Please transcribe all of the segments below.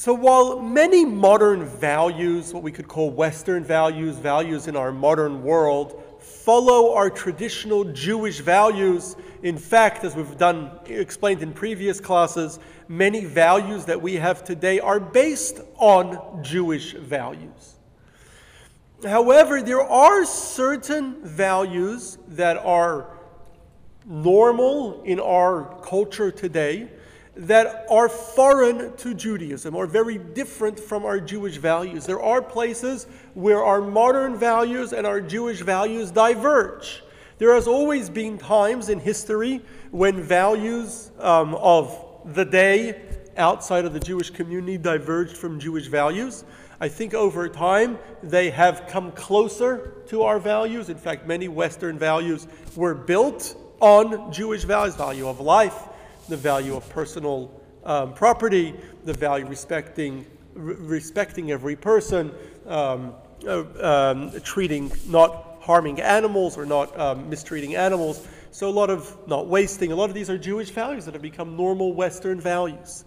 So, while many modern values, what we could call Western values, values in our modern world, follow our traditional Jewish values, in fact, as we've done explained in previous classes, many values that we have today are based on Jewish values. However, there are certain values that are normal in our culture today that are foreign to Judaism or very different from our Jewish values. There are places where our modern values and our Jewish values diverge. There has always been times in history when values um, of the day outside of the Jewish community diverged from Jewish values. I think over time they have come closer to our values. In fact, many Western values were built on Jewish values value of life, the value of personal um, property, the value respecting, re- respecting every person, um, uh, um, treating, not harming animals or not um, mistreating animals. So, a lot of not wasting, a lot of these are Jewish values that have become normal Western values.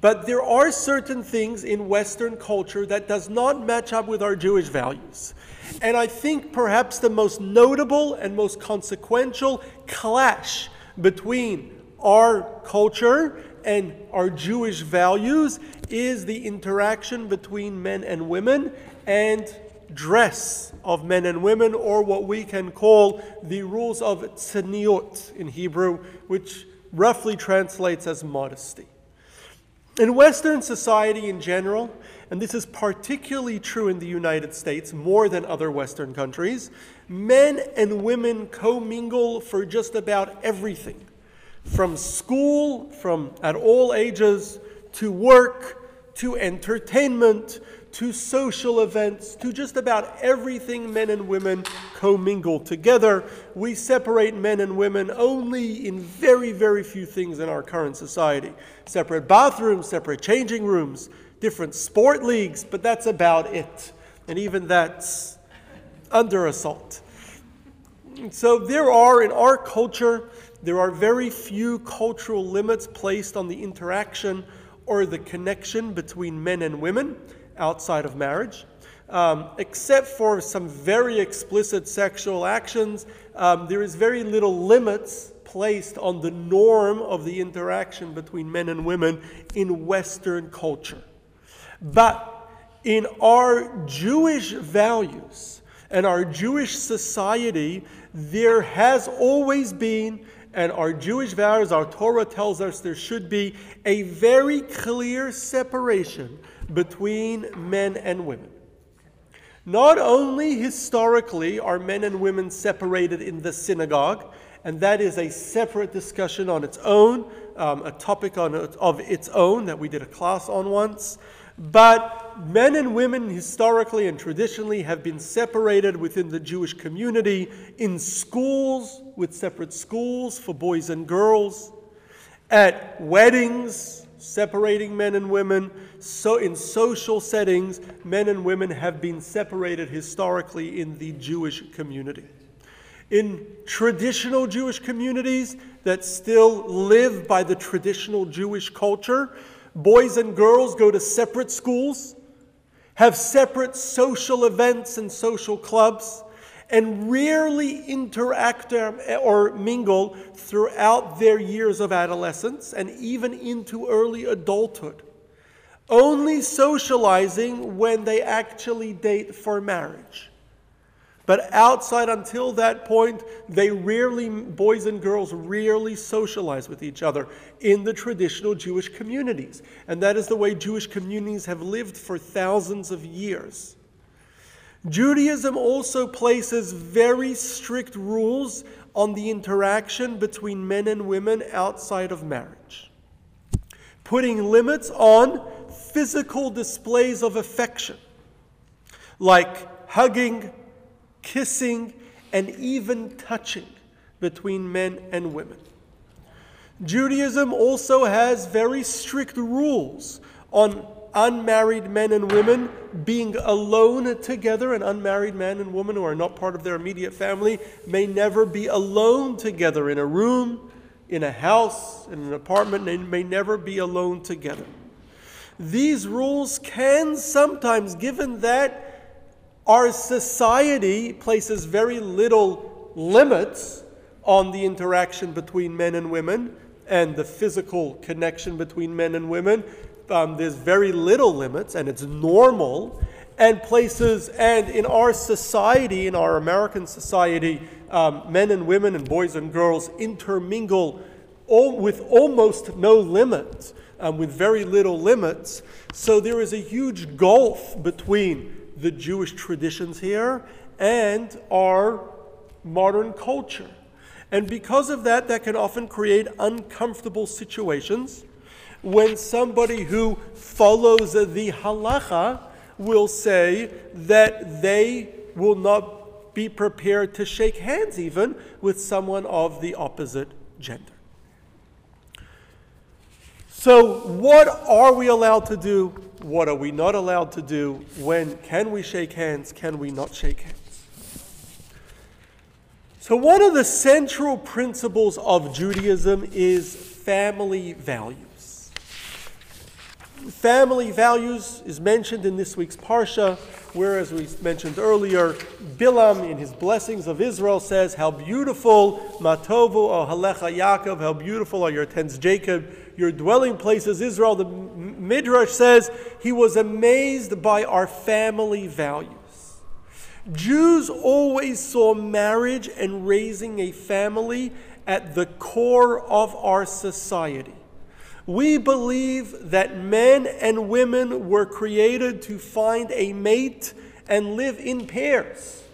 But there are certain things in Western culture that does not match up with our Jewish values. And I think perhaps the most notable and most consequential clash between our culture and our Jewish values is the interaction between men and women and dress of men and women, or what we can call the rules of tzniut in Hebrew, which roughly translates as modesty. In Western society in general, and this is particularly true in the United States more than other Western countries, men and women commingle for just about everything. From school, from at all ages, to work, to entertainment, to social events, to just about everything men and women commingle together. We separate men and women only in very, very few things in our current society separate bathrooms, separate changing rooms, different sport leagues, but that's about it. And even that's under assault. So there are, in our culture, there are very few cultural limits placed on the interaction or the connection between men and women outside of marriage. Um, except for some very explicit sexual actions, um, there is very little limits placed on the norm of the interaction between men and women in Western culture. But in our Jewish values and our Jewish society, there has always been, and our Jewish values, our Torah tells us there should be a very clear separation between men and women. Not only historically are men and women separated in the synagogue, and that is a separate discussion on its own, um, a topic on, of its own that we did a class on once. But men and women historically and traditionally have been separated within the Jewish community in schools, with separate schools for boys and girls, at weddings, separating men and women. So, in social settings, men and women have been separated historically in the Jewish community. In traditional Jewish communities that still live by the traditional Jewish culture, boys and girls go to separate schools, have separate social events and social clubs and rarely interact um, or mingle throughout their years of adolescence and even into early adulthood. Only socializing when they actually date for marriage. But outside until that point, they rarely, boys and girls rarely socialize with each other in the traditional Jewish communities. And that is the way Jewish communities have lived for thousands of years. Judaism also places very strict rules on the interaction between men and women outside of marriage, putting limits on physical displays of affection, like hugging, kissing, and even touching between men and women. Judaism also has very strict rules on unmarried men and women being alone together, an unmarried man and woman who are not part of their immediate family may never be alone together in a room, in a house, in an apartment, and may never be alone together. These rules can sometimes, given that our society places very little limits on the interaction between men and women and the physical connection between men and women, um, there's very little limits and it's normal. And places, and in our society, in our American society, um, men and women and boys and girls intermingle all, with almost no limits um, with very little limits. So there is a huge gulf between the Jewish traditions here and our modern culture. And because of that, that can often create uncomfortable situations when somebody who follows the halacha will say that they will not be prepared to shake hands even with someone of the opposite gender. So, what are we allowed to do? What are we not allowed to do? When can we shake hands? Can we not shake hands? So, one of the central principles of Judaism is family values. Family values is mentioned in this week's Parsha, where, as we mentioned earlier, Bilam, in his blessings of Israel, says, How beautiful, Matovu o Halecha Yaakov, how beautiful are your tents, Jacob your dwelling place is Israel. The Midrash says he was amazed by our family values. Jews always saw marriage and raising a family at the core of our society. We believe that men and women were created to find a mate and live in pairs.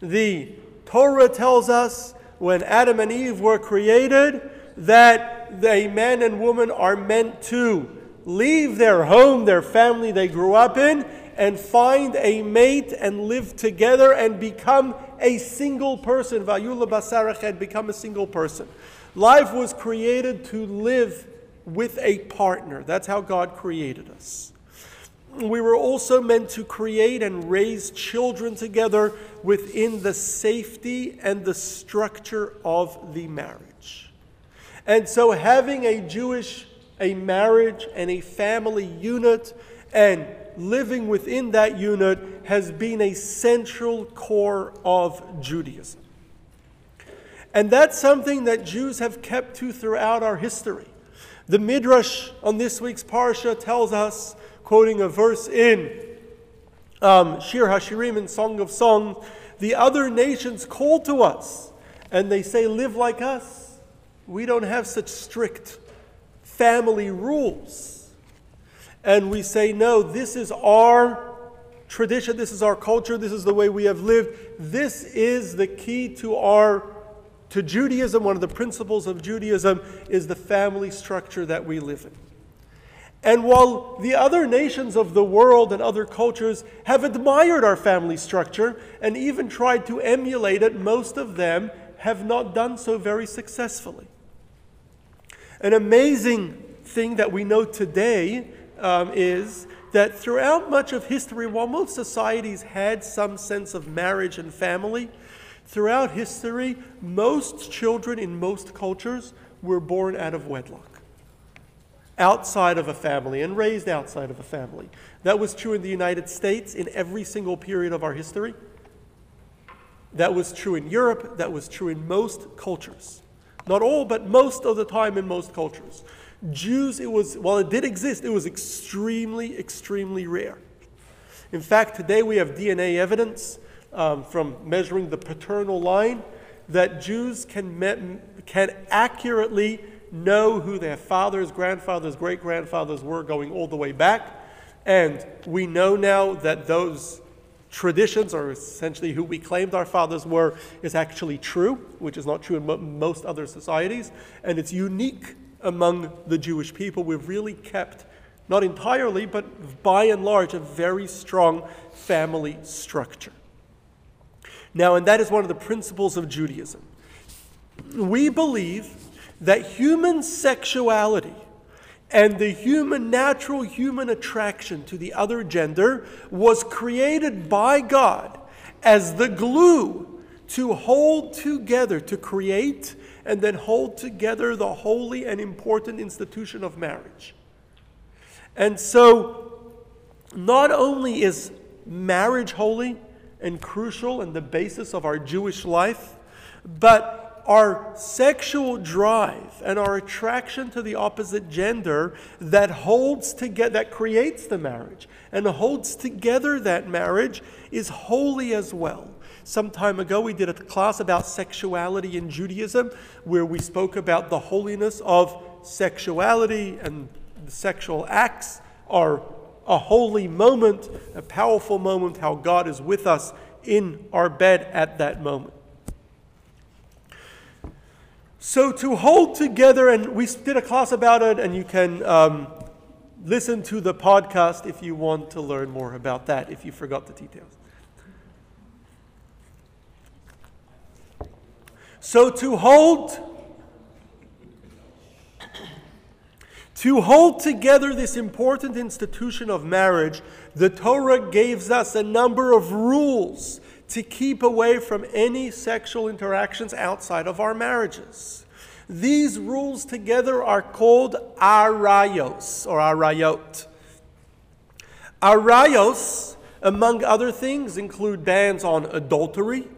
The Torah tells us when Adam and Eve were created that a man and woman are meant to leave their home, their family they grew up in, and find a mate and live together and become a single person. Vehayu levasar echad become a single person. Life was created to live with a partner. That's how God created us. We were also meant to create and raise children together within the safety and the structure of the marriage. And so having a Jewish, a marriage and a family unit and living within that unit has been a central core of Judaism. And that's something that Jews have kept to throughout our history. The Midrash on this week's Parsha tells us, quoting a verse in um, Shir HaShirim in Song of Songs, the other nations call to us and they say, Live like us we don't have such strict family rules. And we say, no, this is our tradition, this is our culture, this is the way we have lived. This is the key to our to Judaism, one of the principles of Judaism is the family structure that we live in. And while the other nations of the world and other cultures have admired our family structure and even tried to emulate it, most of them have not done so very successfully. An amazing thing that we know today um, is that throughout much of history, while most societies had some sense of marriage and family, throughout history, most children in most cultures were born out of wedlock, outside of a family, and raised outside of a family. That was true in the United States in every single period of our history. That was true in Europe. That was true in most cultures. Not all, but most of the time in most cultures. Jews, it was, while it did exist, it was extremely, extremely rare. In fact, today we have DNA evidence um, from measuring the paternal line that Jews can, me- can accurately know who their fathers, grandfathers, great grandfathers were going all the way back. And we know now that those traditions, or essentially who we claimed our fathers were, is actually true, which is not true in mo- most other societies. And it's unique among the Jewish people. We've really kept, not entirely, but by and large, a very strong family structure. Now, and that is one of the principles of Judaism. We believe that human sexuality and the human, natural human attraction to the other gender was created by God as the glue to hold together, to create and then hold together the holy and important institution of marriage. And so, not only is marriage holy and crucial and the basis of our Jewish life, but our sexual drive and our attraction to the opposite gender that holds together, that creates the marriage and holds together that marriage is holy as well. Some time ago, we did a class about sexuality in Judaism where we spoke about the holiness of sexuality and the sexual acts are a holy moment, a powerful moment, how God is with us in our bed at that moment. So to hold together, and we did a class about it, and you can um, listen to the podcast if you want to learn more about that, if you forgot the details. So to hold to hold together this important institution of marriage, the Torah gives us a number of rules to keep away from any sexual interactions outside of our marriages. These rules together are called arayos or arayot. Arayos, among other things, include bans on adultery,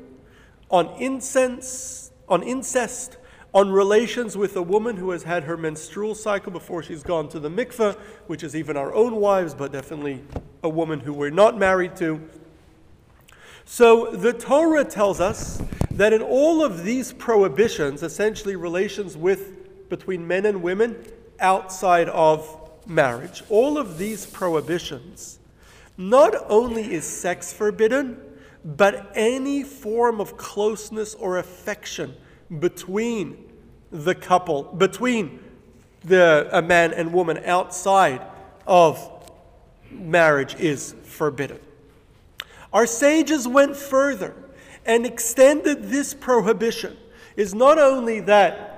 on incense, on incest, on relations with a woman who has had her menstrual cycle before she's gone to the mikveh, which is even our own wives, but definitely a woman who we're not married to, so the Torah tells us that in all of these prohibitions, essentially relations with between men and women outside of marriage, all of these prohibitions, not only is sex forbidden, but any form of closeness or affection between the couple, between the, a man and woman outside of marriage is forbidden. Our sages went further and extended this prohibition. Is not only that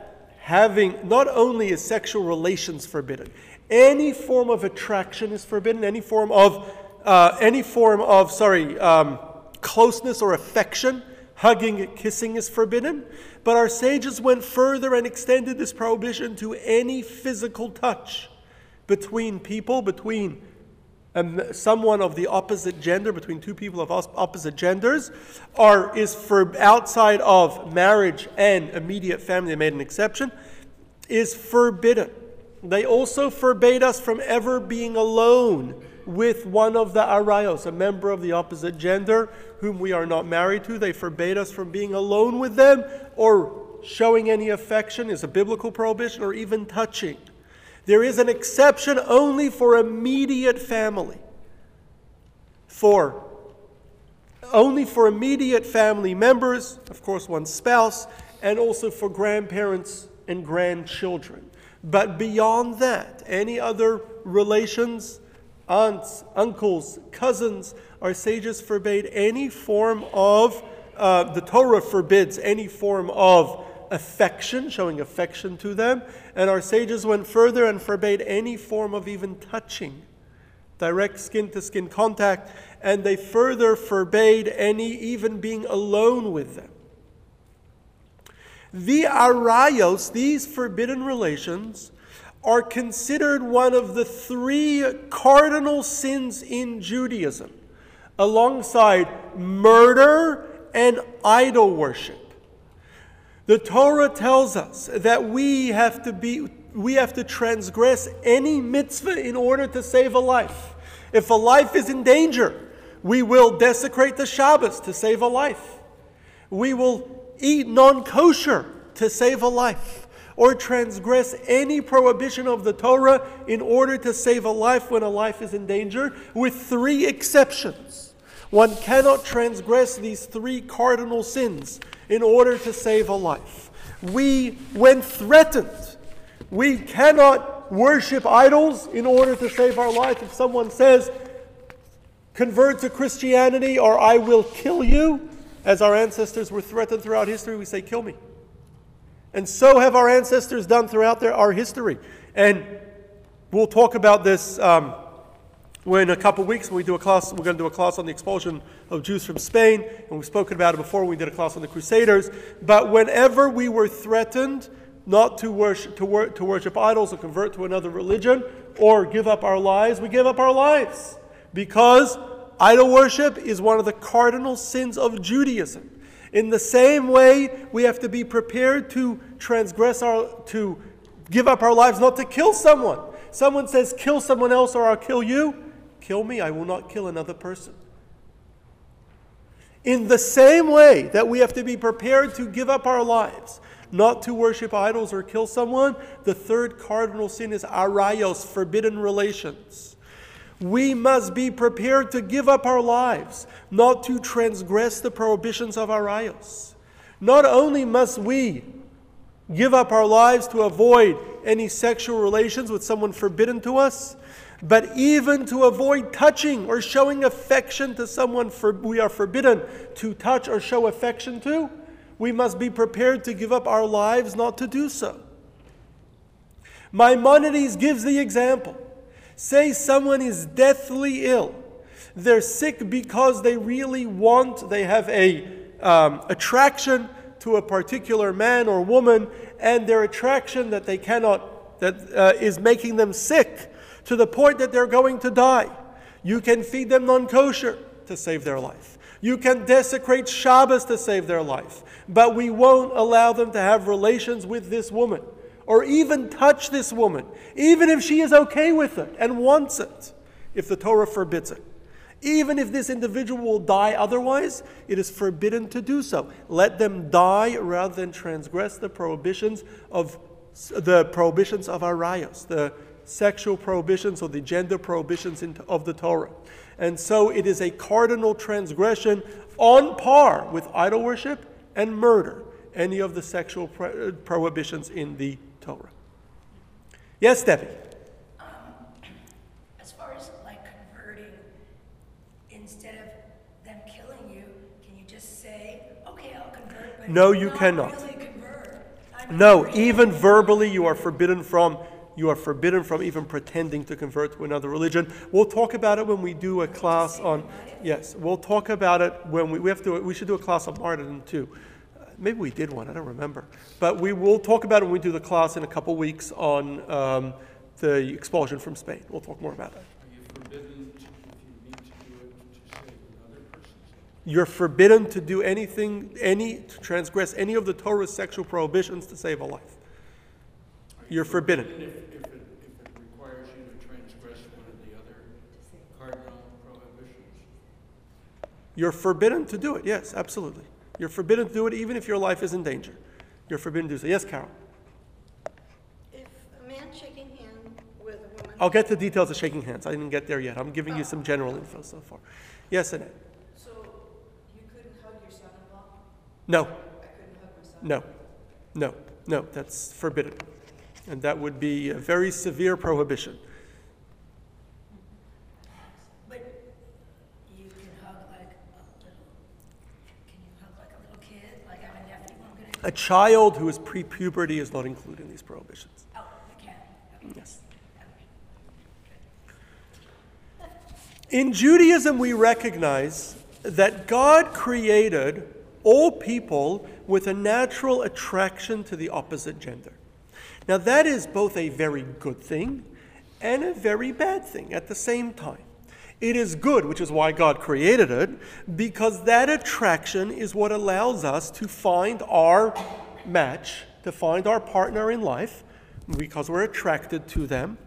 having not only is sexual relations forbidden any form of attraction is forbidden any form of uh, any form of sorry um, closeness or affection hugging kissing is forbidden but our sages went further and extended this prohibition to any physical touch between people between Um, someone of the opposite gender, between two people of opposite genders, are, is for outside of marriage and immediate family, they made an exception, is forbidden. They also forbade us from ever being alone with one of the arayos, a member of the opposite gender whom we are not married to. They forbade us from being alone with them or showing any affection is a biblical prohibition or even touching. There is an exception only for immediate family. For only for immediate family members, of course, one's spouse, and also for grandparents and grandchildren. But beyond that, any other relations, aunts, uncles, cousins, our sages forbade any form of, uh, the Torah forbids any form of affection, showing affection to them. And our sages went further and forbade any form of even touching, direct skin to skin contact. And they further forbade any even being alone with them. The arayos, these forbidden relations, are considered one of the three cardinal sins in Judaism, alongside murder and idol worship. The Torah tells us that we have to be we have to transgress any mitzvah in order to save a life. If a life is in danger, we will desecrate the Shabbos to save a life. We will eat non kosher to save a life, or transgress any prohibition of the Torah in order to save a life when a life is in danger, with three exceptions. One cannot transgress these three cardinal sins in order to save a life. We, when threatened, we cannot worship idols in order to save our life. If someone says, convert to Christianity or I will kill you, as our ancestors were threatened throughout history, we say, kill me. And so have our ancestors done throughout their, our history. And we'll talk about this um, in a couple weeks when we do a class, we're going to do a class on the expulsion of Jews from Spain, and we've spoken about it before. We did a class on the Crusaders. But whenever we were threatened, not to worship, to, wor- to worship idols or convert to another religion or give up our lives, we give up our lives because idol worship is one of the cardinal sins of Judaism. In the same way, we have to be prepared to transgress our, to give up our lives, not to kill someone. Someone says, kill someone else or I'll kill you. Kill me, I will not kill another person. In the same way that we have to be prepared to give up our lives, not to worship idols or kill someone, the third cardinal sin is arayos, forbidden relations. We must be prepared to give up our lives, not to transgress the prohibitions of arayos. Not only must we give up our lives to avoid any sexual relations with someone forbidden to us, but even to avoid touching or showing affection to someone for, we are forbidden to touch or show affection to, we must be prepared to give up our lives not to do so. Maimonides gives the example. Say someone is deathly ill. They're sick because they really want, they have a um, attraction to a particular man or woman, and their attraction that they cannot, that uh, is making them sick to the point that they're going to die. You can feed them non kosher to save their life. You can desecrate Shabbos to save their life. But we won't allow them to have relations with this woman or even touch this woman, even if she is okay with it and wants it, if the Torah forbids it. Even if this individual will die otherwise, it is forbidden to do so. Let them die rather than transgress the prohibitions of the prohibitions of arayos, the sexual prohibitions or the gender prohibitions of the Torah. And so it is a cardinal transgression on par with idol worship and murder, any of the sexual pro- prohibitions in the Torah. Yes, Debbie? Um, as far as like converting, instead of them killing you, can you just say, okay, I'll convert, no, you not cannot. Really no, even verbally, you are forbidden from you are forbidden from even pretending to convert to another religion. We'll talk about it when we do a class on. Yes, we'll talk about it when we, we have to. We should do a class on martyrdom too. Maybe we did one. I don't remember. But we will talk about it when we do the class in a couple weeks on um, the expulsion from Spain. We'll talk more about life? You're forbidden to do anything, any to transgress any of the Torah's sexual prohibitions to save a life. Are You're you forbidden. If, if it, if it requires you to transgress one of the other cardinal prohibitions? You're forbidden to do it. Yes, absolutely. You're forbidden to do it even if your life is in danger. You're forbidden to do so. Yes, Carol. If a man shaking hand with a woman. I'll get to details of shaking hands. I didn't get there yet. I'm giving you some general info so far. Yes, Annette. So you couldn't hug your son-in-law? No, I couldn't hug my son. no, no, no. That's forbidden, and that would be a very severe prohibition. But you can hug like a little, can you hug like a little kid? Like I have a nephew, I'm gonna, A child who is pre-puberty is not included in these prohibitions. oh, you can. Okay. Yes. In Judaism, we recognize that God created all people with a natural attraction to the opposite gender. Now, that is both a very good thing and a very bad thing at the same time. It is good, which is why God created it, because that attraction is what allows us to find our match, to find our partner in life, because we're attracted to them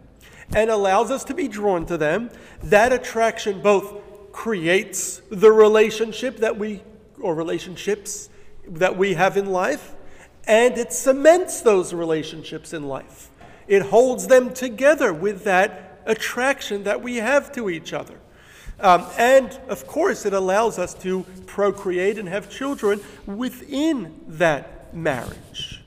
and allows us to be drawn to them. That attraction both creates the relationship that we, or relationships that we have in life, and it cements those relationships in life. It holds them together with that attraction that we have to each other. Um, and of course, it allows us to procreate and have children within that marriage.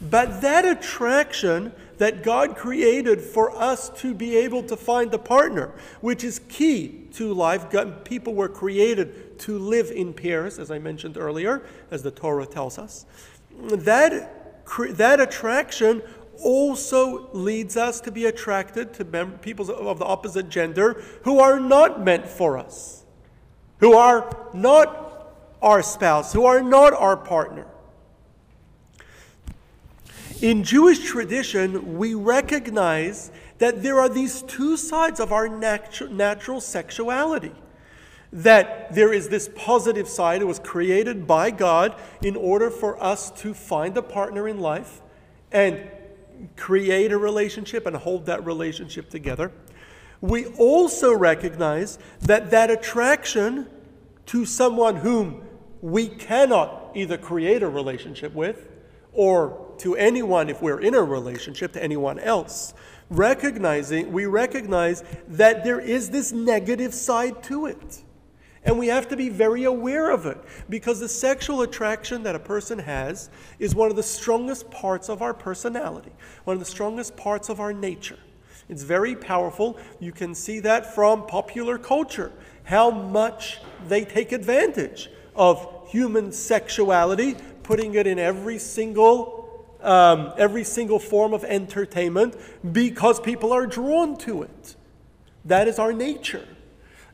But that attraction that God created for us to be able to find a partner, which is key to life. People were created to live in pairs, as I mentioned earlier, as the Torah tells us. That, that attraction also leads us to be attracted to mem- people of the opposite gender who are not meant for us, who are not our spouse, who are not our partner. In Jewish tradition, we recognize that there are these two sides of our natu- natural sexuality. That there is this positive side, it was created by God in order for us to find a partner in life and create a relationship and hold that relationship together. We also recognize that that attraction to someone whom we cannot either create a relationship with or to anyone if we're in a relationship to anyone else. Recognizing we recognize that there is this negative side to it and we have to be very aware of it because the sexual attraction that a person has is one of the strongest parts of our personality one of the strongest parts of our nature it's very powerful you can see that from popular culture how much they take advantage of human sexuality, putting it in every single um, every single form of entertainment because people are drawn to it. That is our nature.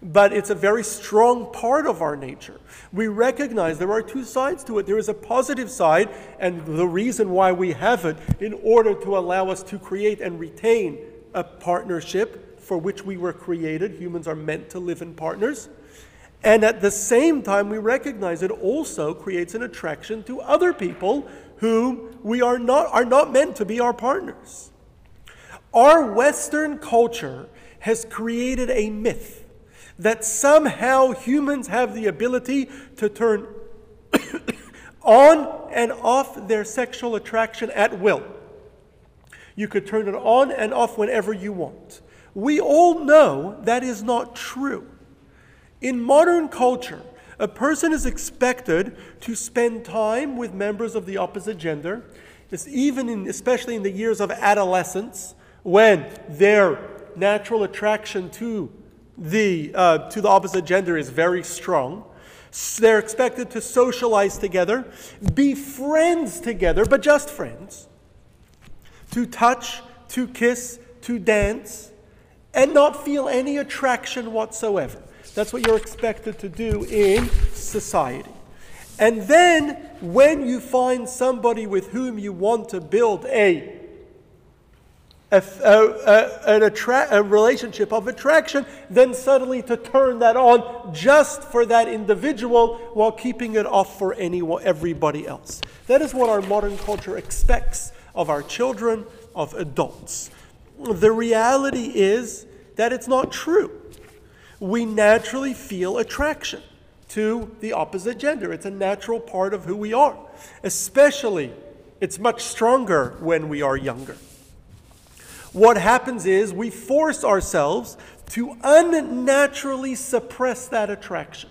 But it's a very strong part of our nature. We recognize there are two sides to it. There is a positive side, and the reason why we have it in order to allow us to create and retain a partnership for which we were created. Humans are meant to live in partners. And at the same time, we recognize it also creates an attraction to other people who we are not, are not meant to be our partners. Our Western culture has created a myth that somehow humans have the ability to turn on and off their sexual attraction at will. You could turn it on and off whenever you want. We all know that is not true. In modern culture, a person is expected to spend time with members of the opposite gender, it's even in, especially in the years of adolescence, when their natural attraction to the, uh, to the opposite gender is very strong. They're expected to socialize together, be friends together, but just friends, to touch, to kiss, to dance, and not feel any attraction whatsoever. That's what you're expected to do in society. And then, when you find somebody with whom you want to build a, a, a, attra- a relationship of attraction, then suddenly to turn that on just for that individual while keeping it off for anyone, everybody else. That is what our modern culture expects of our children, of adults. The reality is that it's not true we naturally feel attraction to the opposite gender. It's a natural part of who we are. Especially, it's much stronger when we are younger. What happens is we force ourselves to unnaturally suppress that attraction.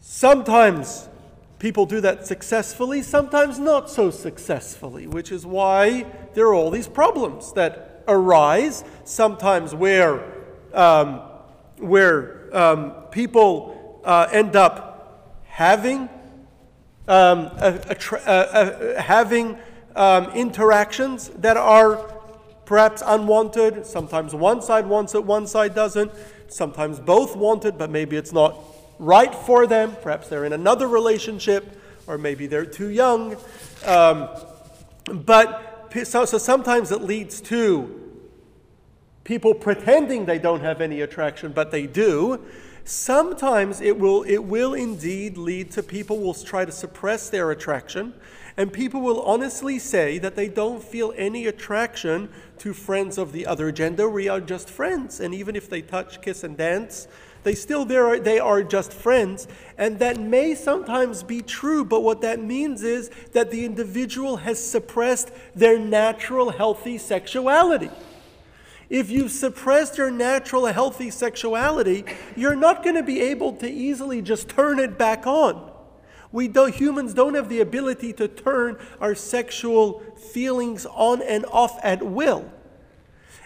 Sometimes people do that successfully, sometimes not so successfully, which is why there are all these problems that arise, sometimes where um, where um, people uh, end up having um, a, a a, having um, interactions that are perhaps unwanted. Sometimes one side wants it, one side doesn't. Sometimes both want it, but maybe it's not right for them. Perhaps they're in another relationship, or maybe they're too young. Um, but so, so sometimes it leads to people pretending they don't have any attraction, but they do, sometimes it will, it will indeed lead to people will try to suppress their attraction, and people will honestly say that they don't feel any attraction to friends of the other gender. We are just friends, and even if they touch, kiss, and dance, they still there they are just friends and that may sometimes be true but what that means is that the individual has suppressed their natural healthy sexuality if you've suppressed your natural healthy sexuality, you're not going to be able to easily just turn it back on. We don't, humans don't have the ability to turn our sexual feelings on and off at will.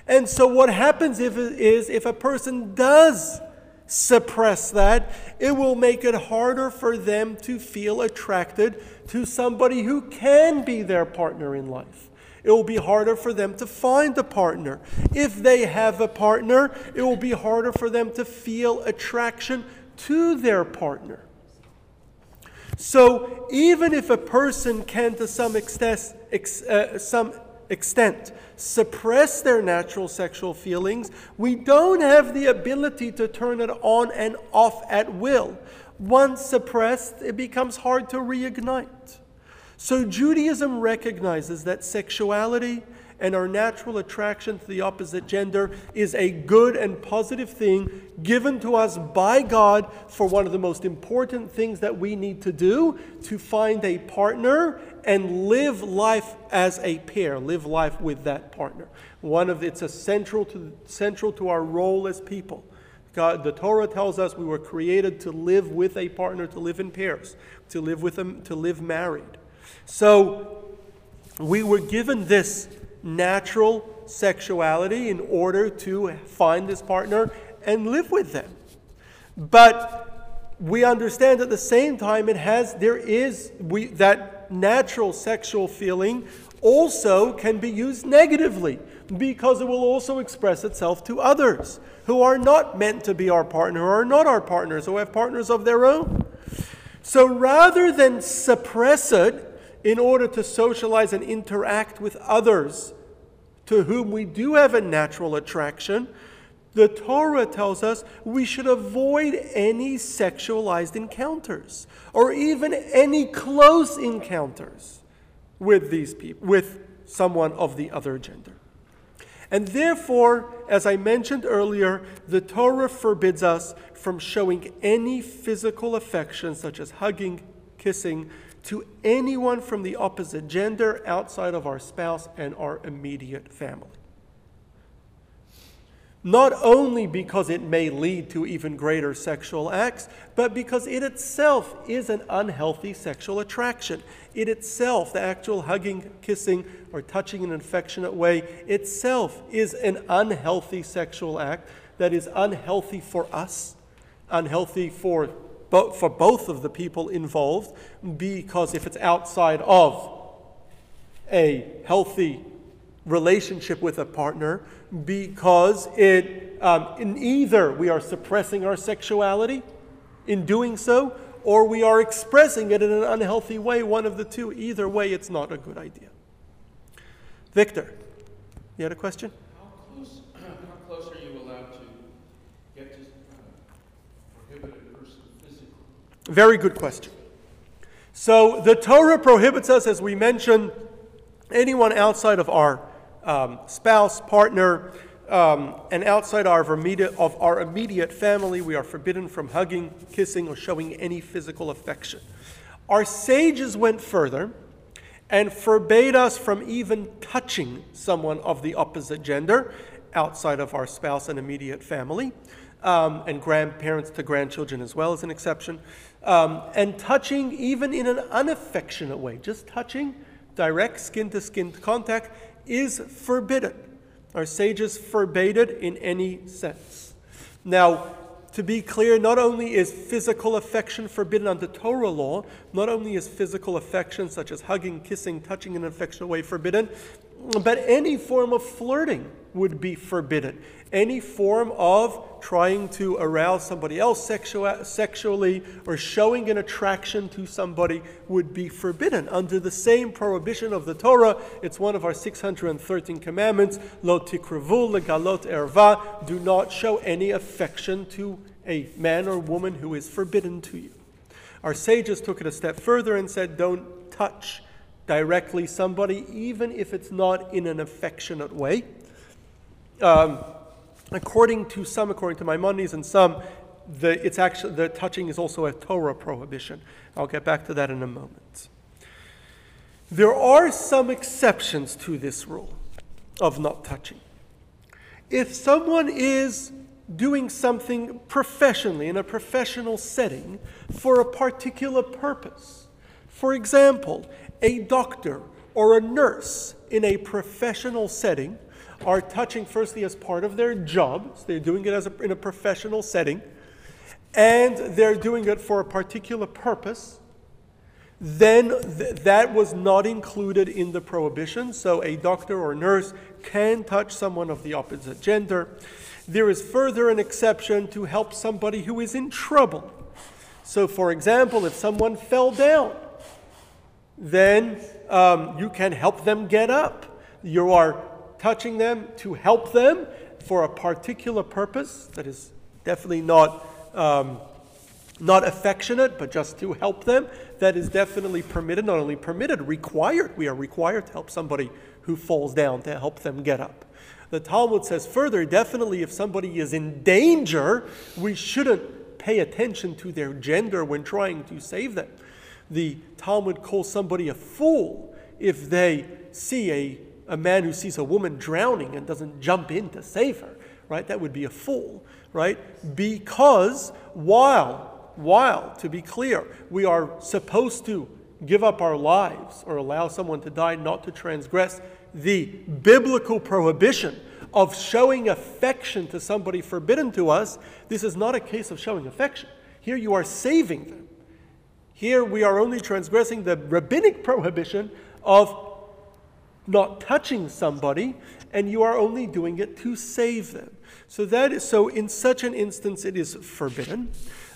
And so, what happens if, is if a person does suppress that, it will make it harder for them to feel attracted to somebody who can be their partner in life it will be harder for them to find a partner. If they have a partner, it will be harder for them to feel attraction to their partner. So even if a person can, to some extent, ex, uh, some extent, suppress their natural sexual feelings, we don't have the ability to turn it on and off at will. Once suppressed, it becomes hard to reignite. So Judaism recognizes that sexuality and our natural attraction to the opposite gender is a good and positive thing given to us by God for one of the most important things that we need to do to find a partner and live life as a pair, live life with that partner. One of it's essential to central to our role as people. God, the Torah tells us we were created to live with a partner, to live in pairs, to live with them, to live married. So we were given this natural sexuality in order to find this partner and live with them. But we understand at the same time it has there is we that natural sexual feeling also can be used negatively because it will also express itself to others who are not meant to be our partner or are not our partners who have partners of their own. So rather than suppress it in order to socialize and interact with others to whom we do have a natural attraction, the Torah tells us we should avoid any sexualized encounters or even any close encounters with these people, with someone of the other gender. And therefore, as I mentioned earlier, the Torah forbids us from showing any physical affection, such as hugging, kissing, to anyone from the opposite gender outside of our spouse and our immediate family. Not only because it may lead to even greater sexual acts, but because it itself is an unhealthy sexual attraction. It itself, the actual hugging, kissing, or touching in an affectionate way, itself is an unhealthy sexual act that is unhealthy for us, unhealthy for for both of the people involved because if it's outside of a healthy relationship with a partner, because it um, in either we are suppressing our sexuality in doing so, or we are expressing it in an unhealthy way. One of the two. Either way, it's not a good idea. Victor, you had a question? Very good question. So the Torah prohibits us, as we mentioned, anyone outside of our um, spouse, partner, um, and outside our immediate, of our immediate family, we are forbidden from hugging, kissing, or showing any physical affection. Our sages went further and forbade us from even touching someone of the opposite gender outside of our spouse and immediate family, um, and grandparents to grandchildren as well as an exception. Um, and touching, even in an unaffectionate way, just touching, direct skin to skin contact, is forbidden. Our sages forbade it in any sense. Now, to be clear, not only is physical affection forbidden under Torah law, not only is physical affection such as hugging, kissing, touching in an affectionate way forbidden, but any form of flirting would be forbidden. Any form of trying to arouse somebody else sexua- sexually or showing an attraction to somebody would be forbidden. Under the same prohibition of the Torah, it's one of our 613 commandments, lo tikravu legalot erva, do not show any affection to a man or woman who is forbidden to you. Our sages took it a step further and said, don't touch directly somebody, even if it's not in an affectionate way. Um, according to some, according to Maimonides and some, the, it's actually, the touching is also a Torah prohibition. I'll get back to that in a moment. There are some exceptions to this rule of not touching. If someone is doing something professionally, in a professional setting, for a particular purpose, for example, a doctor or a nurse in a professional setting are touching firstly as part of their job, so they're doing it as a, in a professional setting, and they're doing it for a particular purpose, then th- that was not included in the prohibition. So a doctor or nurse can touch someone of the opposite gender. There is further an exception to help somebody who is in trouble. So, for example, if someone fell down, then um, you can help them get up. You are touching them to help them for a particular purpose that is definitely not, um, not affectionate, but just to help them. That is definitely permitted, not only permitted, required. We are required to help somebody who falls down, to help them get up. The Talmud says further, definitely if somebody is in danger, we shouldn't pay attention to their gender when trying to save them. The Talmud calls somebody a fool if they see a, a man who sees a woman drowning and doesn't jump in to save her, right? That would be a fool, right? Because while, while, to be clear, we are supposed to give up our lives or allow someone to die not to transgress the biblical prohibition of showing affection to somebody forbidden to us, this is not a case of showing affection. Here you are saving them. Here we are only transgressing the rabbinic prohibition of not touching somebody, and you are only doing it to save them. So that is so. In such an instance, it is forbidden.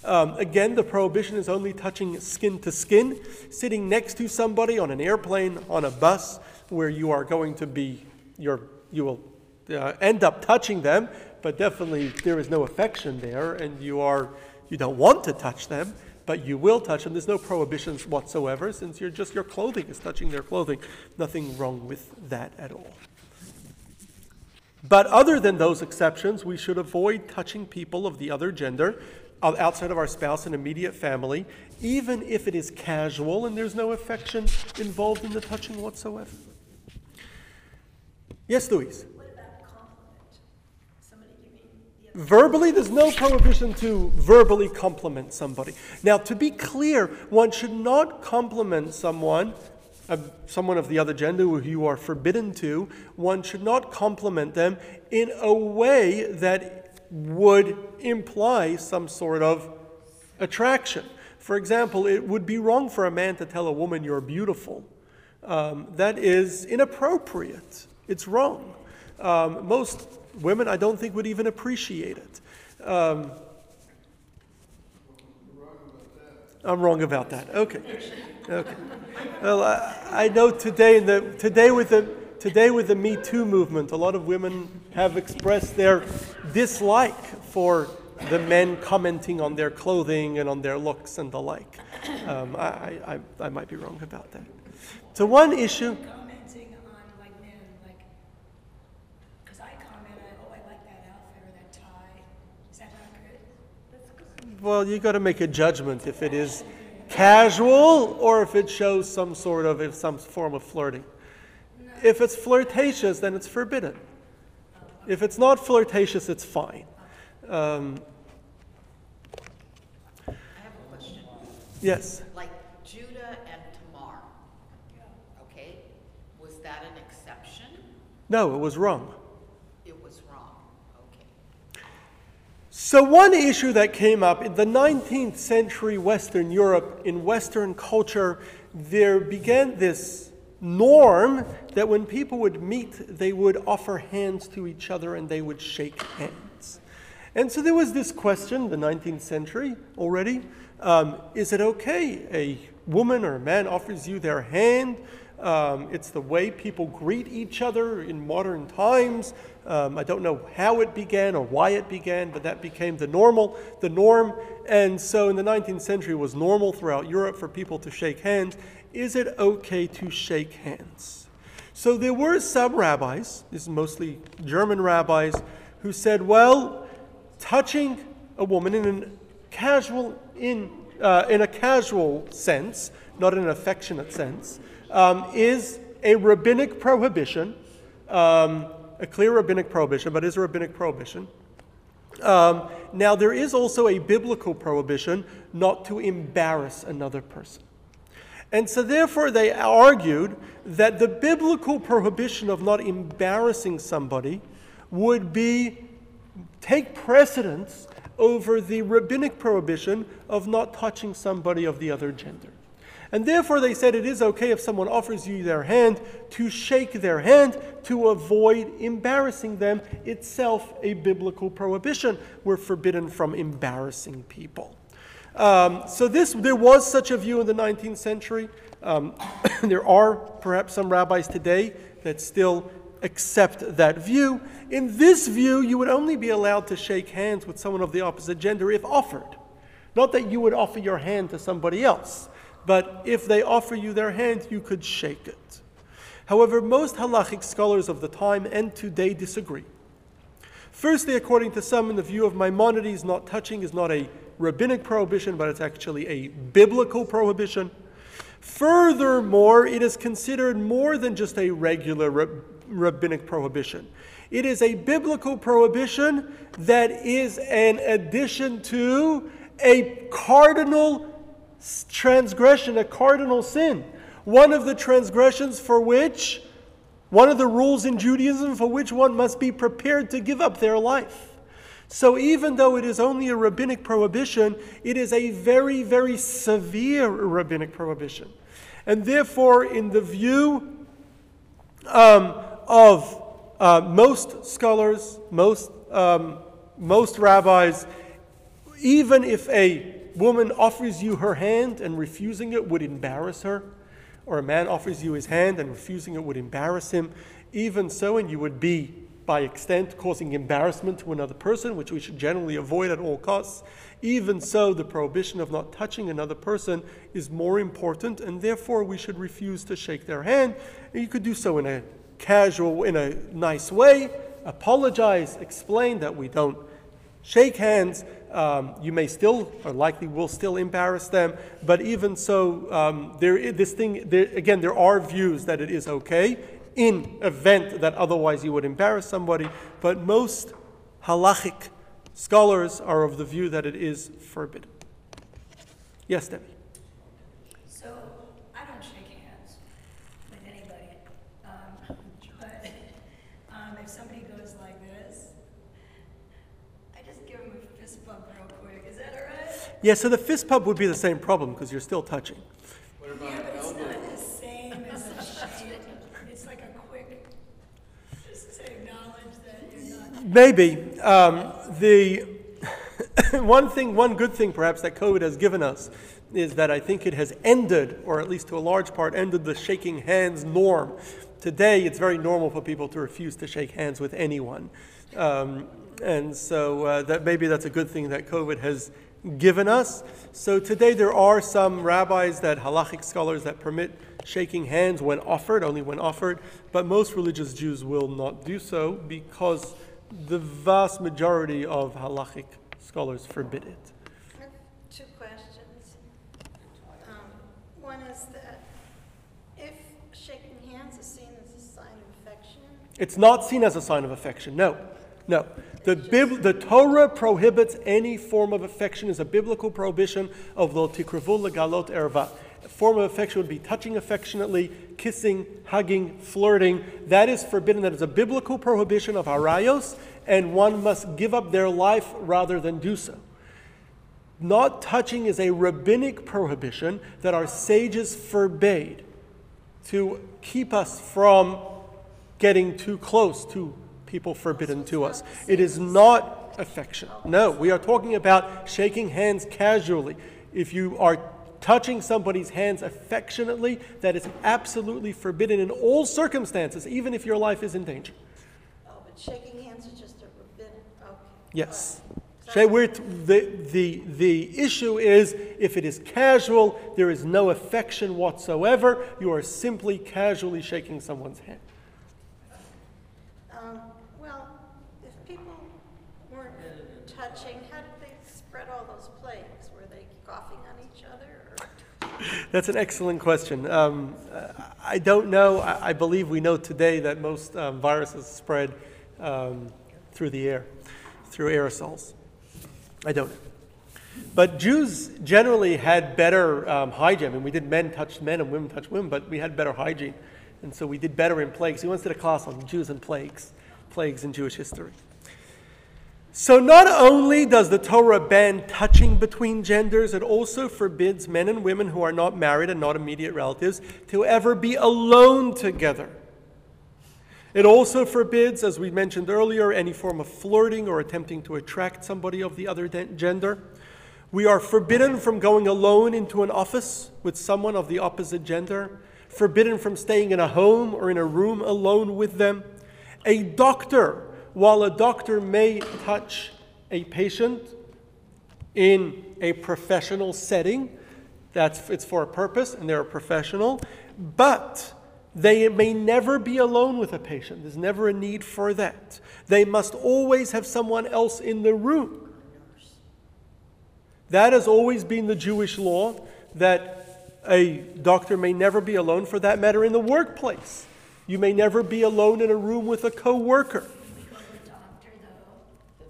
Um, again, the prohibition is only touching skin to skin, sitting next to somebody on an airplane, on a bus, where you are going to be, you you will uh, end up touching them, but definitely there is no affection there, and you are you don't want to touch them, but you will touch them. There's no prohibitions whatsoever, since you're just your clothing is touching their clothing. Nothing wrong with that at all. But other than those exceptions, we should avoid touching people of the other gender outside of our spouse and immediate family, even if it is casual and there's no affection involved in the touching whatsoever. Yes, Louise? What about compliment? Somebody give me the Verbally, there's no prohibition to verbally compliment somebody. Now, to be clear, one should not compliment someone, uh, someone of the other gender who you are forbidden to, one should not compliment them in a way that would imply some sort of attraction. For example, it would be wrong for a man to tell a woman you're beautiful. Um, that is inappropriate. It's wrong. Um, most women, I don't think, would even appreciate it. Um, I'm wrong about that. Okay. Okay. Well, I, I know today, in the, today, with the, today with the Me Too movement, a lot of women have expressed their dislike for the men commenting on their clothing and on their looks and the like. Um, I, I, I might be wrong about that. So, one issue. commenting on like men, like, because I comment, I, oh, I like that outfit or that tie. Is that not good? Well, you've got to make a judgment if it is casual or if it shows some sort of if some form of flirting. If it's flirtatious, then it's forbidden. If it's not flirtatious, it's fine. Um, I have a question. yes. Like Judah and Tamar, okay? Was that an exception? No, it was wrong. It was wrong, okay. So, one issue that came up in the 19th century Western Europe, in Western culture, there began this norm that when people would meet, they would offer hands to each other and they would shake hands. And so there was this question, the 19th century already um, is it okay? A woman or man offers you their hand. Um, it's the way people greet each other in modern times. Um, I don't know how it began or why it began, but that became the normal, the norm. And so in the 19th century, it was normal throughout Europe for people to shake hands. Is it okay to shake hands? So there were some rabbis, this is mostly German rabbis, who said, well, touching a woman in a casual, in, uh, in a casual sense, not in an affectionate sense, um, is a rabbinic prohibition, um, a clear rabbinic prohibition, but is a rabbinic prohibition. Um, now, there is also a biblical prohibition not to embarrass another person. And so, therefore, they argued that the biblical prohibition of not embarrassing somebody would be take precedence over the rabbinic prohibition of not touching somebody of the other gender. And therefore, they said it is okay if someone offers you their hand to shake their hand to avoid embarrassing them, itself a biblical prohibition. We're forbidden from embarrassing people. Um, so this, there was such a view in the 19th century. Um, there are perhaps some rabbis today that still accept that view. In this view, you would only be allowed to shake hands with someone of the opposite gender if offered. Not that you would offer your hand to somebody else, but if they offer you their hand, you could shake it. However, most halachic scholars of the time and today disagree. Firstly, according to some, in the view of Maimonides, not touching is not a rabbinic prohibition, but it's actually a biblical prohibition. Furthermore, it is considered more than just a regular rabbinic prohibition. It is a biblical prohibition that is an addition to a cardinal transgression, a cardinal sin. One of the transgressions for which, one of the rules in Judaism for which one must be prepared to give up their life. So even though it is only a rabbinic prohibition, it is a very, very severe rabbinic prohibition. And therefore, in the view um, of uh, most scholars, most, um, most rabbis, even if a woman offers you her hand and refusing it would embarrass her, or a man offers you his hand and refusing it would embarrass him, even so, and you would be, by extent, causing embarrassment to another person, which we should generally avoid at all costs, even so, the prohibition of not touching another person is more important, and therefore we should refuse to shake their hand. And you could do so in a casual, in a nice way, apologize, explain that we don't shake hands. Um, you may still, or likely will still embarrass them, but even so, um, there, this thing, there, again, there are views that it is okay in event that otherwise you would embarrass somebody, but most halachic scholars are of the view that it is forbidden. Yes, Debbie. Yeah, so the fist pump would be the same problem because you're still touching. What about yeah, but it's not the same as a shake. It's like a quick, just to acknowledge that you're not. Maybe. Um, the one thing, one good thing perhaps that COVID has given us is that I think it has ended, or at least to a large part, ended the shaking hands norm. Today, it's very normal for people to refuse to shake hands with anyone. Um, and so uh, that maybe that's a good thing that COVID has given us. So today there are some rabbis that halachic scholars that permit shaking hands when offered, only when offered, but most religious Jews will not do so because the vast majority of halachic scholars forbid it. two questions. Um, one is that if shaking hands is seen as a sign of affection, it's not seen as a sign of affection. No, no. The, Bib- the Torah prohibits any form of affection, is a biblical prohibition of lo tikravu legalot erva. A form of affection would be touching affectionately, kissing, hugging, flirting. That is forbidden. That is a biblical prohibition of arayos, and one must give up their life rather than do so. Not touching is a rabbinic prohibition that our sages forbade to keep us from getting too close to people forbidden to us. It is not affection. No, we are talking about shaking hands casually. If you are touching somebody's hands affectionately, that is absolutely forbidden in all circumstances, even if your life is in danger. Oh, but shaking hands is just a rabbinic. Okay. Yes. the, the, the issue is if it is casual, there is no affection whatsoever, you are simply casually shaking someone's hand. That's an excellent question. Um, I don't know. I, I, believe we know today that most um, viruses spread um, through the air, through aerosols. I don't know. But Jews generally had better um, hygiene. I mean, we did men touch men and women touch women, but we had better hygiene. And so we did better in plagues. We once did a class on Jews and plagues, plagues in Jewish history. So, not only does the Torah ban touching between genders, it also forbids men and women who are not married and not immediate relatives to ever be alone together. It also forbids, as we mentioned earlier, any form of flirting or attempting to attract somebody of the other gender. We are forbidden from going alone into an office with someone of the opposite gender, forbidden from staying in a home or in a room alone with them. A doctor, while a doctor may touch a patient in a professional setting, that's it's for a purpose and they're a professional, but they may never be alone with a patient. There's never a need for that. They must always have someone else in the room. That has always been the Jewish law that a doctor may never be alone, for that matter, in the workplace. You may never be alone in a room with a co-worker. We go to the doctor though.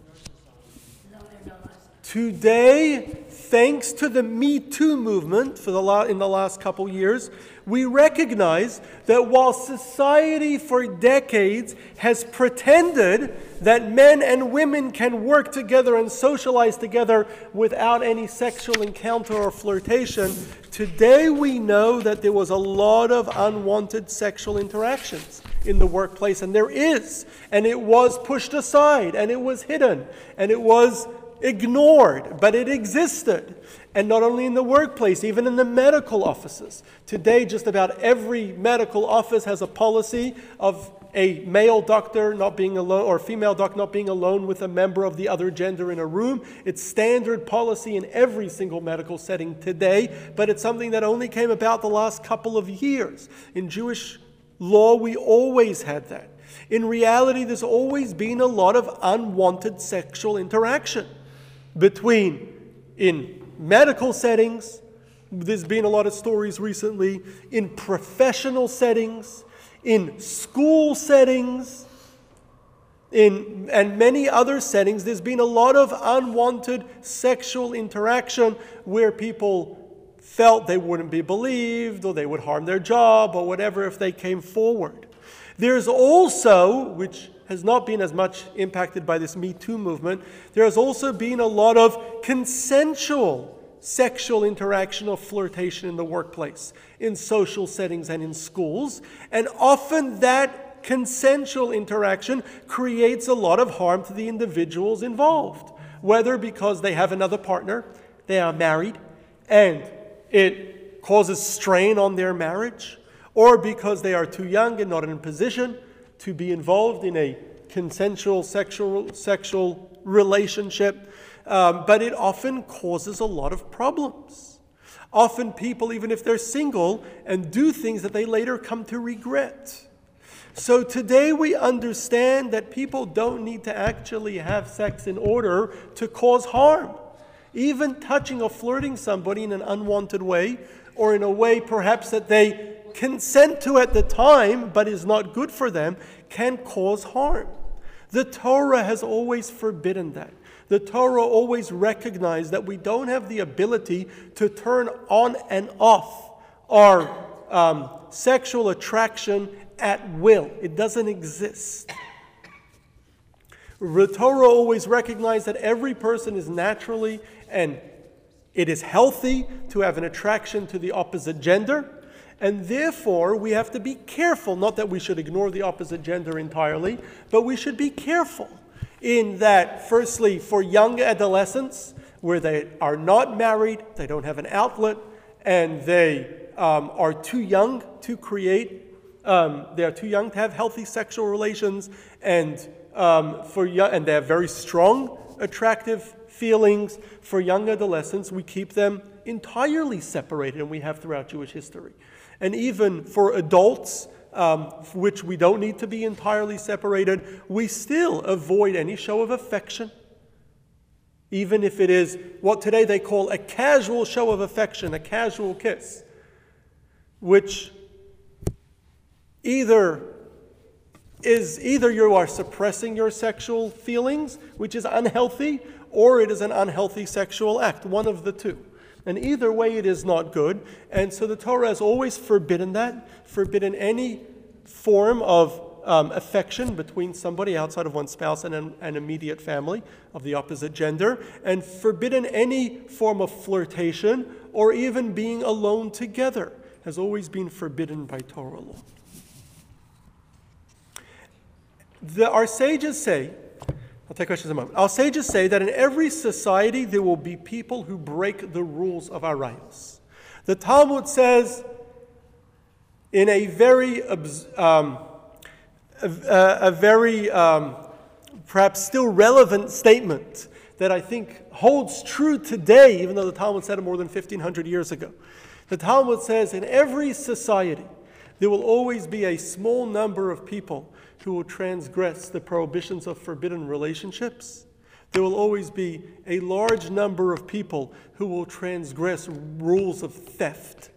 No, they're not. Today, thanks to the Me Too movement for the la- in the last couple years, we recognize that while society for decades has pretended that men and women can work together and socialize together without any sexual encounter or flirtation, today we know that there was a lot of unwanted sexual interactions in the workplace, and there is, and it was pushed aside, and it was hidden, and it was ignored, but it existed. And not only in the workplace, even in the medical offices. Today, just about every medical office has a policy of a male doctor not being alone or a female doctor not being alone with a member of the other gender in a room. It's standard policy in every single medical setting today, but it's something that only came about the last couple of years. In Jewish law, we always had that. In reality, there's always been a lot of unwanted sexual interaction between in medical settings, there's been a lot of stories recently, in professional settings, in school settings, in, and many other settings, there's been a lot of unwanted sexual interaction where people felt they wouldn't be believed or they would harm their job or whatever if they came forward. There's also, which has not been as much impacted by this Me Too movement, there has also been a lot of consensual sexual interaction or flirtation in the workplace, in social settings, and in schools. And often that consensual interaction creates a lot of harm to the individuals involved, whether because they have another partner, they are married, and it causes strain on their marriage, or because they are too young and not in a position to be involved in a consensual sexual, sexual relationship, um, but it often causes a lot of problems. Often, people, even if they're single, and do things that they later come to regret. So, today we understand that people don't need to actually have sex in order to cause harm. Even touching or flirting somebody in an unwanted way, or in a way perhaps that they consent to at the time but is not good for them, can cause harm. The Torah has always forbidden that. The Torah always recognized that we don't have the ability to turn on and off our um, sexual attraction at will, it doesn't exist. The Torah always recognized that every person is naturally and it is healthy to have an attraction to the opposite gender. And therefore, we have to be careful. Not that we should ignore the opposite gender entirely, but we should be careful in that, firstly, for young adolescents, where they are not married, they don't have an outlet, and they um, are too young to create, um, they are too young to have healthy sexual relations, and, um, for young, and they have very strong attractive feelings. For young adolescents, we keep them entirely separated, and we have throughout Jewish history. And even for adults, um, which we don't need to be entirely separated, we still avoid any show of affection. Even if it is what today they call a casual show of affection, a casual kiss, which either is either you are suppressing your sexual feelings, which is unhealthy, or it is an unhealthy sexual act, one of the two. And either way, it is not good. And so the Torah has always forbidden that, forbidden any form of um, affection between somebody outside of one's spouse and an, an, immediate family of the opposite gender, and forbidden any form of flirtation or even being alone together, has always been forbidden by Torah law. The, our sages say I'll take questions in a moment. Our sages say just say that in every society there will be people who break the rules of arayos. The Talmud says, in a very, um, a, a, very um, perhaps still relevant statement that I think holds true today, even though the Talmud said it more than 1500 years ago. The Talmud says, in every society, there will always be a small number of people who will transgress the prohibitions of forbidden relationships. There will always be a large number of people who will transgress rules of theft.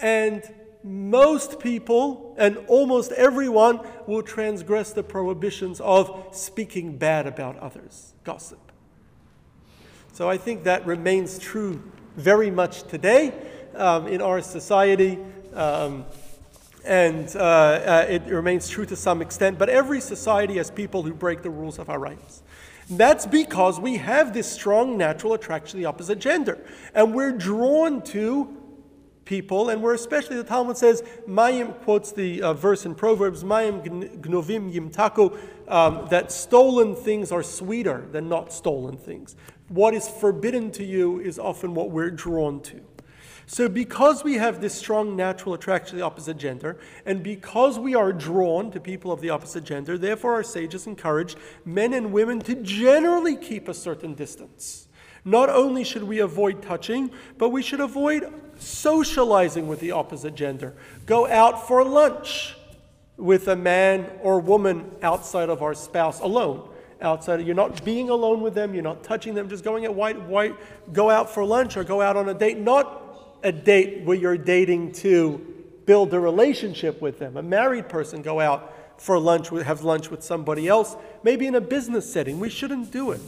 And most people and almost everyone will transgress the prohibitions of speaking bad about others, gossip. So I think that remains true very much today um, in our society. Um, and uh, uh, it remains true to some extent. But every society has people who break the rules of arayos. That's because we have this strong natural attraction to the opposite gender. And we're drawn to people, and we're especially, the Talmud says, Mayim quotes the uh, verse in Proverbs, Mayim gnovim yimtaku, um, that stolen things are sweeter than not stolen things. What is forbidden to you is often what we're drawn to. So, because we have this strong natural attraction to the opposite gender, and because we are drawn to people of the opposite gender, therefore our sages encourage men and women to generally keep a certain distance. Not only should we avoid touching, but we should avoid socializing with the opposite gender. Go out for lunch with a man or woman outside of our spouse alone. Outside, you're not being alone with them, you're not touching them, just going at white, white, go out for lunch or go out on a date, not a date where you're dating to build a relationship with them. A married person go out for lunch, have lunch with somebody else, maybe in a business setting. We shouldn't do it.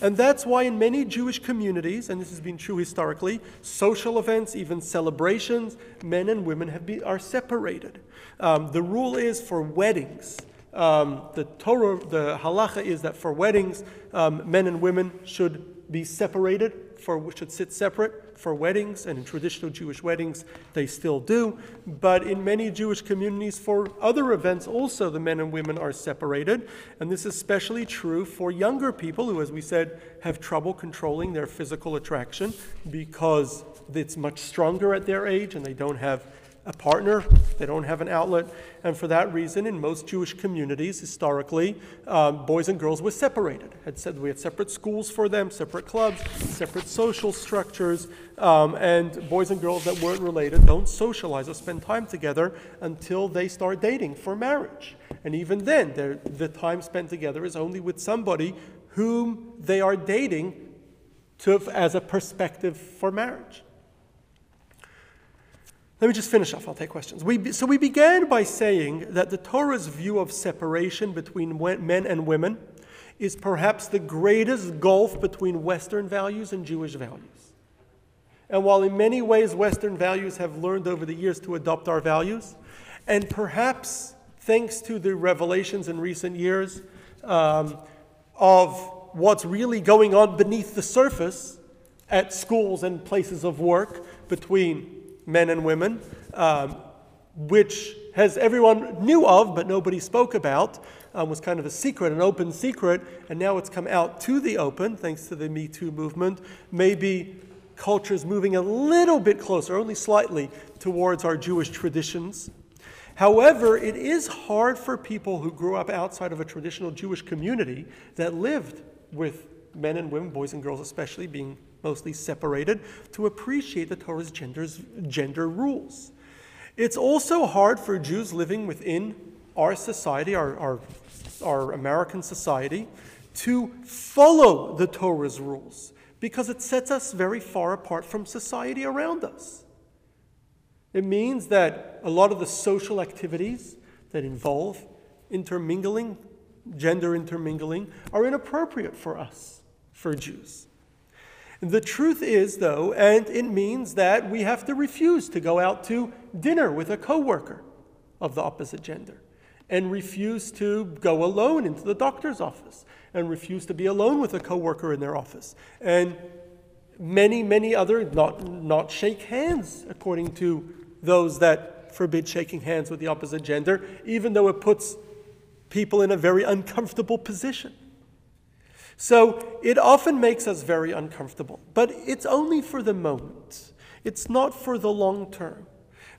And that's why in many Jewish communities, and this has been true historically, social events, even celebrations, men and women have be, are separated. Um, the rule is for weddings. Um, the Torah, the halacha is that for weddings, um, men and women should be separated, for should sit separate for weddings, and in traditional Jewish weddings, they still do. But in many Jewish communities, for other events, also the men and women are separated. And this is especially true for younger people who, as we said, have trouble controlling their physical attraction because it's much stronger at their age and they don't have a partner, they don't have an outlet. And for that reason, in most Jewish communities, historically, um, boys and girls were separated. Had said we had separate schools for them, separate clubs, separate social structures, um, and boys and girls that weren't related don't socialize or spend time together until they start dating for marriage. And even then, the time spent together is only with somebody whom they are dating to, as a perspective for marriage. Let me just finish off, I'll take questions. We, so, we began by saying that the Torah's view of separation between men and women is perhaps the greatest gulf between Western values and Jewish values. And while in many ways Western values have learned over the years to adopt our values, and perhaps thanks to the revelations in recent years um, of what's really going on beneath the surface at schools and places of work between men and women, um, which has everyone knew of but nobody spoke about, um, was kind of a secret, an open secret, and now it's come out to the open thanks to the Me Too movement. Maybe culture's moving a little bit closer, only slightly, towards our Jewish traditions. However, it is hard for people who grew up outside of a traditional Jewish community that lived with men and women, boys and girls especially, being mostly separated, to appreciate the Torah's genders, gender rules. It's also hard for Jews living within our society, our, our, our American society, to follow the Torah's rules because it sets us very far apart from society around us. It means that a lot of the social activities that involve intermingling, gender intermingling, are inappropriate for us, for Jews. The truth is, though, and it means that we have to refuse to go out to dinner with a coworker of the opposite gender, and refuse to go alone into the doctor's office, and refuse to be alone with a coworker in their office, and many, many other not not shake hands according to those that forbid shaking hands with the opposite gender, even though it puts people in a very uncomfortable position. So it often makes us very uncomfortable, but it's only for the moment. It's not for the long term.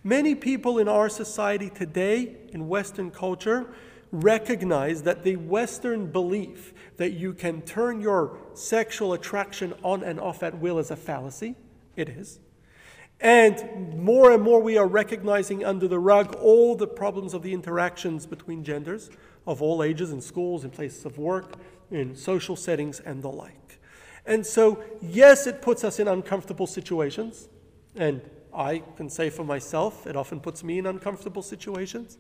Many people in our society today, in Western culture, recognize that the Western belief that you can turn your sexual attraction on and off at will is a fallacy. It is. And more and more, we are recognizing under the rug all the problems of the interactions between genders of all ages in schools, in places of work, in social settings, and the like. And so, yes, it puts us in uncomfortable situations. And I can say for myself, it often puts me in uncomfortable situations.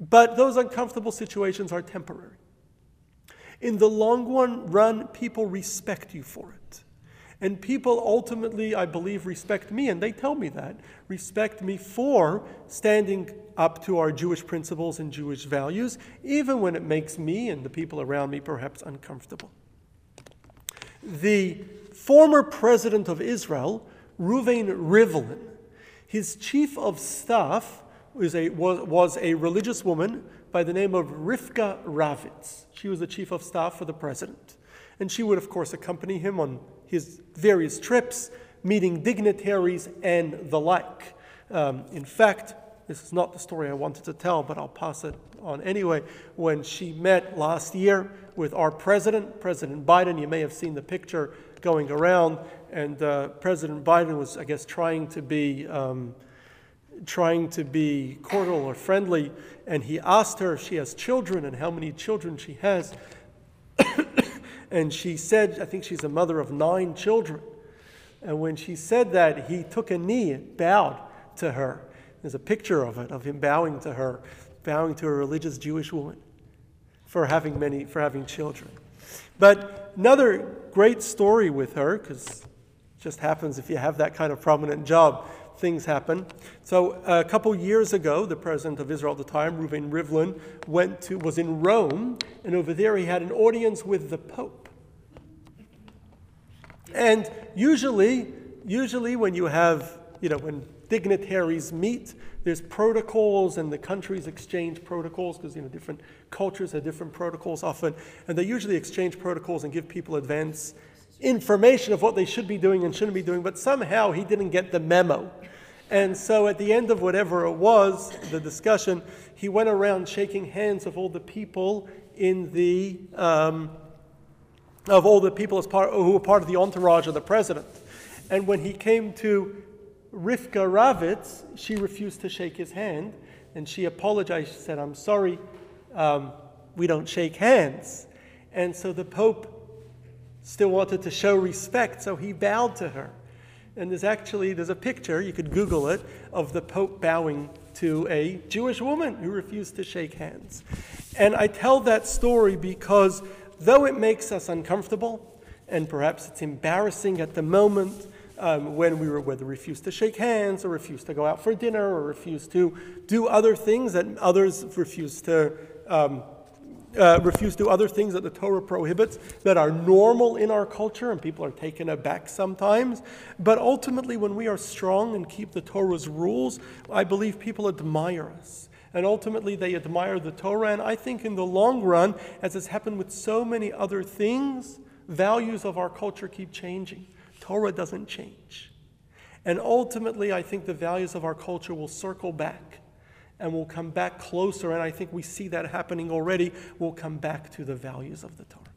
But those uncomfortable situations are temporary. In the long run, people respect you for it. And people ultimately, I believe, respect me, and they tell me that, respect me for standing up to our Jewish principles and Jewish values, even when it makes me and the people around me perhaps uncomfortable. The former president of Israel, Reuven Rivlin, his chief of staff was a, was, was a religious woman by the name of Rivka Ravitz. She was the chief of staff for the president. And she would, of course, accompany him on his various trips, meeting dignitaries and the like. Um, in fact, this is not the story I wanted to tell, but I'll pass it on anyway. When she met last year with our president, President Biden, you may have seen the picture going around, and uh, President Biden was, I guess, trying to be. Um, trying to be cordial or friendly, and he asked her if she has children and how many children she has. and she said, I think she's a mother of nine children. And when she said that, he took a knee and bowed to her. There's a picture of it, of him bowing to her, bowing to a religious Jewish woman for having many, for having children. But another great story with her, because it just happens if you have that kind of prominent job, things happen. So a couple years ago, the president of Israel at the time, Reuven Rivlin, went to was in Rome, and over there he had an audience with the Pope. And usually, usually when you have, you know, when dignitaries meet, there's protocols, and the countries exchange protocols because you know different cultures have different protocols often, and they usually exchange protocols and give people advance information of what they should be doing and shouldn't be doing. But somehow he didn't get the memo. And so at the end of whatever it was, the discussion, he went around shaking hands of all the people in the um, of all the people as part, who were part of the entourage of the president. And when he came to Rivka Ravitz, she refused to shake his hand, and she apologized. She said, "I'm sorry, um, we don't shake hands." And so the Pope still wanted to show respect, so he bowed to her. And there's actually there's a picture you could Google it of the Pope bowing to a Jewish woman who refused to shake hands. And I tell that story because though it makes us uncomfortable, and perhaps it's embarrassing at the moment um, when we were whether refused to shake hands or refused to go out for dinner or refused to do other things that others refuse to um, uh, refuse to other things that the Torah prohibits that are normal in our culture, and people are taken aback sometimes. But ultimately, when we are strong and keep the Torah's rules, I believe people admire us. And ultimately, they admire the Torah. And I think in the long run, as has happened with so many other things, values of our culture keep changing. Torah doesn't change. And ultimately, I think the values of our culture will circle back and we'll come back closer. And I think we see that happening already. We'll come back to the values of the Torah.